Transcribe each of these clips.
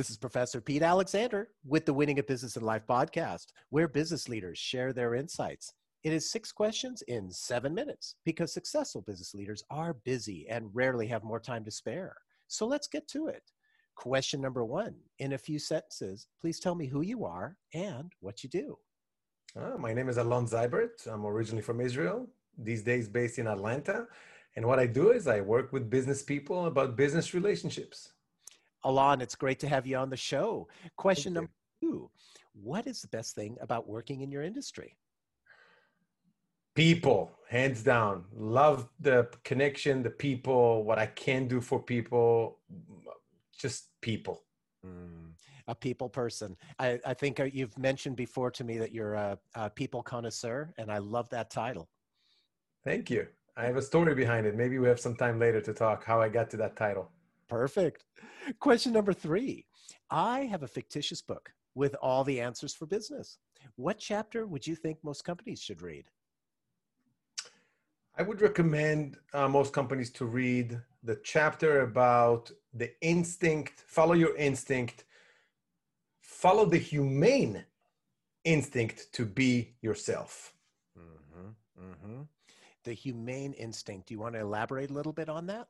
This is Professor Pete Alexander with the Winning a Business in Life podcast, where business leaders share their insights. It is six questions in seven minutes because successful business leaders are busy and rarely have more time to spare. So let's get to it. Question number one In a few sentences, please tell me who you are and what you do. Uh, my name is Alon Zybert. I'm originally from Israel, these days based in Atlanta. And what I do is I work with business people about business relationships. Alon, it's great to have you on the show. Question number two What is the best thing about working in your industry? People, hands down. Love the connection, the people, what I can do for people, just people. Mm, a people person. I, I, think uh, you've mentioned before to me that you're a, a people connoisseur, and I love that title. Thank you. I have a story behind it. Maybe we have some time later to talk how I got to that title. Perfect. Question number three I have a fictitious book with all the answers for business. What chapter would you think most companies should read? I would recommend uh, most companies to read the chapter about the instinct, follow your instinct, follow the humane instinct to be yourself. Mm-hmm, mm-hmm. The humane instinct. Do you want to elaborate a little bit on that?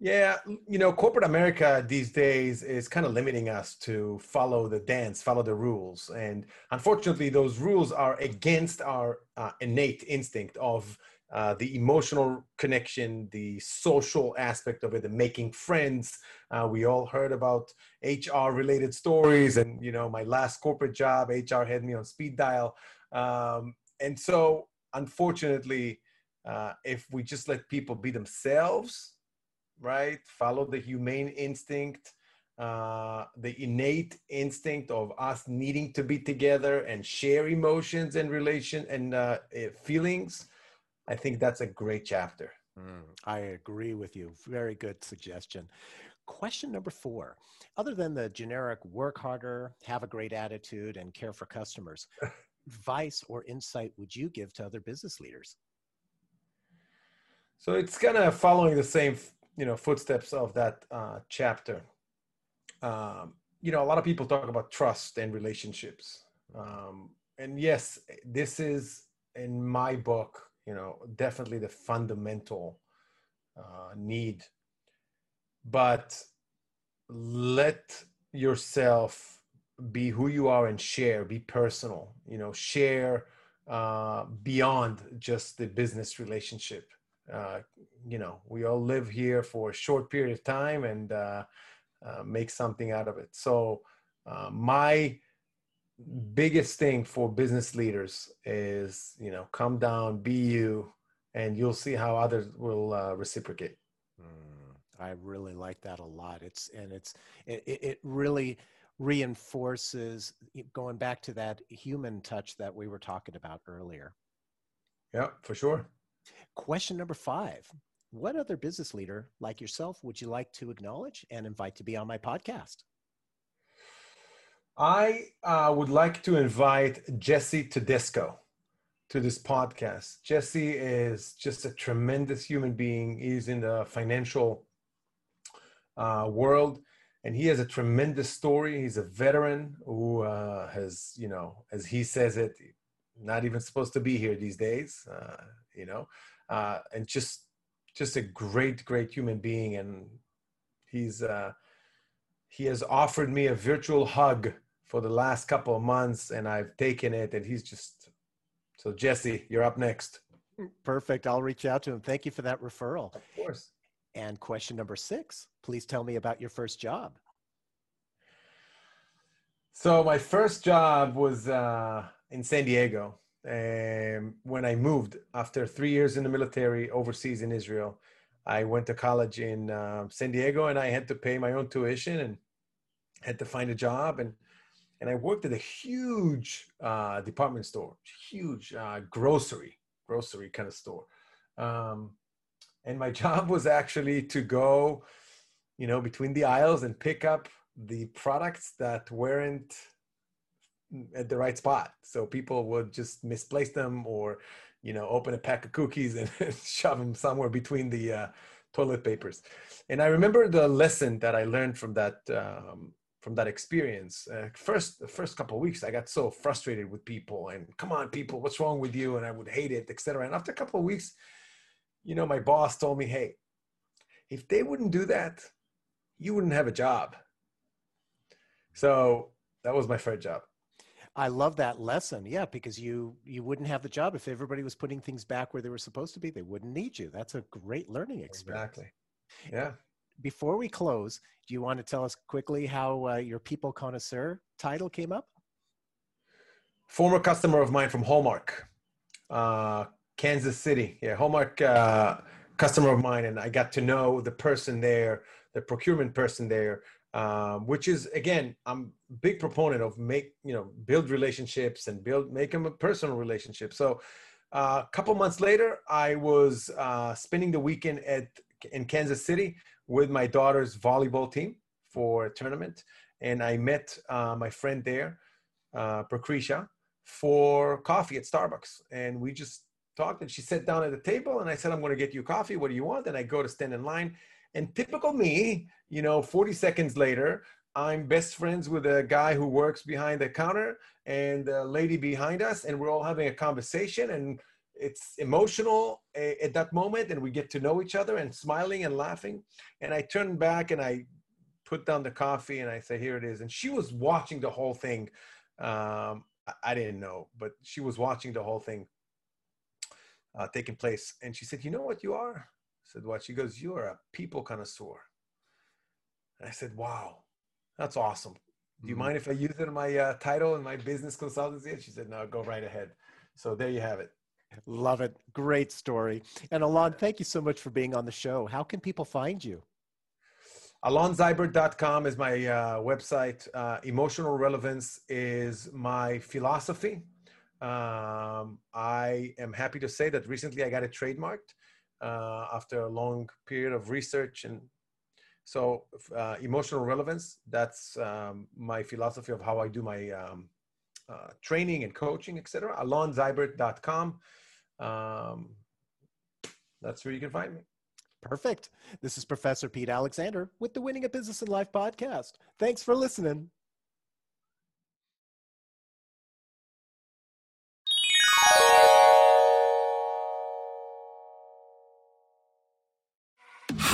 Yeah, you know, corporate America these days is kind of limiting us to follow the dance, follow the rules. And unfortunately, those rules are against our uh, innate instinct of uh, the emotional connection, the social aspect of it, the making friends. Uh, we all heard about HR related stories. And, you know, my last corporate job, HR had me on speed dial. Um, and so, unfortunately, uh, if we just let people be themselves, right? Follow the humane instinct, uh, the innate instinct of us needing to be together and share emotions and relation and uh, eh, feelings. I think that's a great chapter. Mm, I agree with you. Very good suggestion. Question number four Other than the generic work harder, have a great attitude, and care for customers, advice or insight would you give to other business leaders? So it's kind of following the same you know footsteps of that uh, chapter. Um, you know a lot of people talk about trust and relationships. Um, and yes this is in my book you know definitely the fundamental uh, need. But let yourself be who you are and share be personal you know share uh, beyond just the business relationship uh, you know, we all live here for a short period of time and uh, uh, make something out of it. So, uh, my biggest thing for business leaders is, you know, come down, be you, and you'll see how others will uh, reciprocate. Mm, I really like that a lot. It's and it's it, it really reinforces going back to that human touch that we were talking about earlier. Yeah, for sure. Question number five What other business leader like yourself would you like to acknowledge and invite to be on my podcast? I uh, would like to invite Jesse Tedesco to this podcast. Jesse is just a tremendous human being. He's in the financial uh, world and he has a tremendous story. He's a veteran who uh, has, you know, as he says it, not even supposed to be here these days. Uh, you know, uh, and just just a great, great human being. And he's uh, he has offered me a virtual hug for the last couple of months, and I've taken it. And he's just so Jesse, you're up next. Perfect. I'll reach out to him. Thank you for that referral. Of course. And question number six, please tell me about your first job. So my first job was uh, in San Diego um, when I moved after three years in the military overseas in Israel. I went to college in uh, San Diego and I had to pay my own tuition and had to find a job and and I worked at a huge uh, department store, huge uh, grocery grocery kind of store. Um, and my job was actually to go, you know, between the aisles and pick up the products that weren't at the right spot. So people would just misplace them or, you know, open a pack of cookies and shove them somewhere between the uh, toilet papers. And I remember the lesson that I learned from that um, from that experience. Uh, first, the first couple of weeks, I got so frustrated with people and come on, people, what's wrong with you? And I would hate it, etc. And after a couple of weeks, you know, my boss told me, hey, if they wouldn't do that, you wouldn't have a job. So that was my first job. I love that lesson. Yeah, because you you wouldn't have the job if everybody was putting things back where they were supposed to be. They wouldn't need you. That's a great learning experience. Exactly. Yeah. Before we close, do you want to tell us quickly how uh, your people connoisseur title came up? Former customer of mine from Hallmark, uh, Kansas City. Yeah, Hallmark uh, customer of mine, and I got to know the person there, the procurement person there, um, which is again, I'm big proponent of make you know build relationships and build make them a personal relationship. So. Uh, a couple months later, I was uh, spending the weekend at in Kansas City with my daughter's volleyball team for a tournament. And I met uh, my friend there, uh, Prakrisha, for coffee at Starbucks. And we just talked and she sat down at the table and I said, I'm going to get you coffee. What do you want? And I go to stand in line. And typical me, you know, 40 seconds later, I'm best friends with a guy who works behind the counter and the lady behind us. And we're all having a conversation. And it's emotional at that moment and we get to know each other and smiling and laughing and i turn back and i put down the coffee and i say here it is and she was watching the whole thing um, i didn't know but she was watching the whole thing uh, taking place and she said you know what you are said what she goes you are a people connoisseur and i said wow that's awesome do you mm-hmm. mind if i use it in my uh, title in my business consultancy and she said no go right ahead so there you have it Love it. Great story. And Alon, thank you so much for being on the show. How can people find you? AlonZeibert.com is my uh, website. Uh, emotional relevance is my philosophy. Um, I am happy to say that recently I got it trademarked uh, after a long period of research. And so, uh, emotional relevance, that's um, my philosophy of how I do my um, uh, training and coaching, etc. AlonZybert.com. um, that's where you can find me. Perfect. This is Professor Pete Alexander with the Winning a Business in Life podcast. Thanks for listening.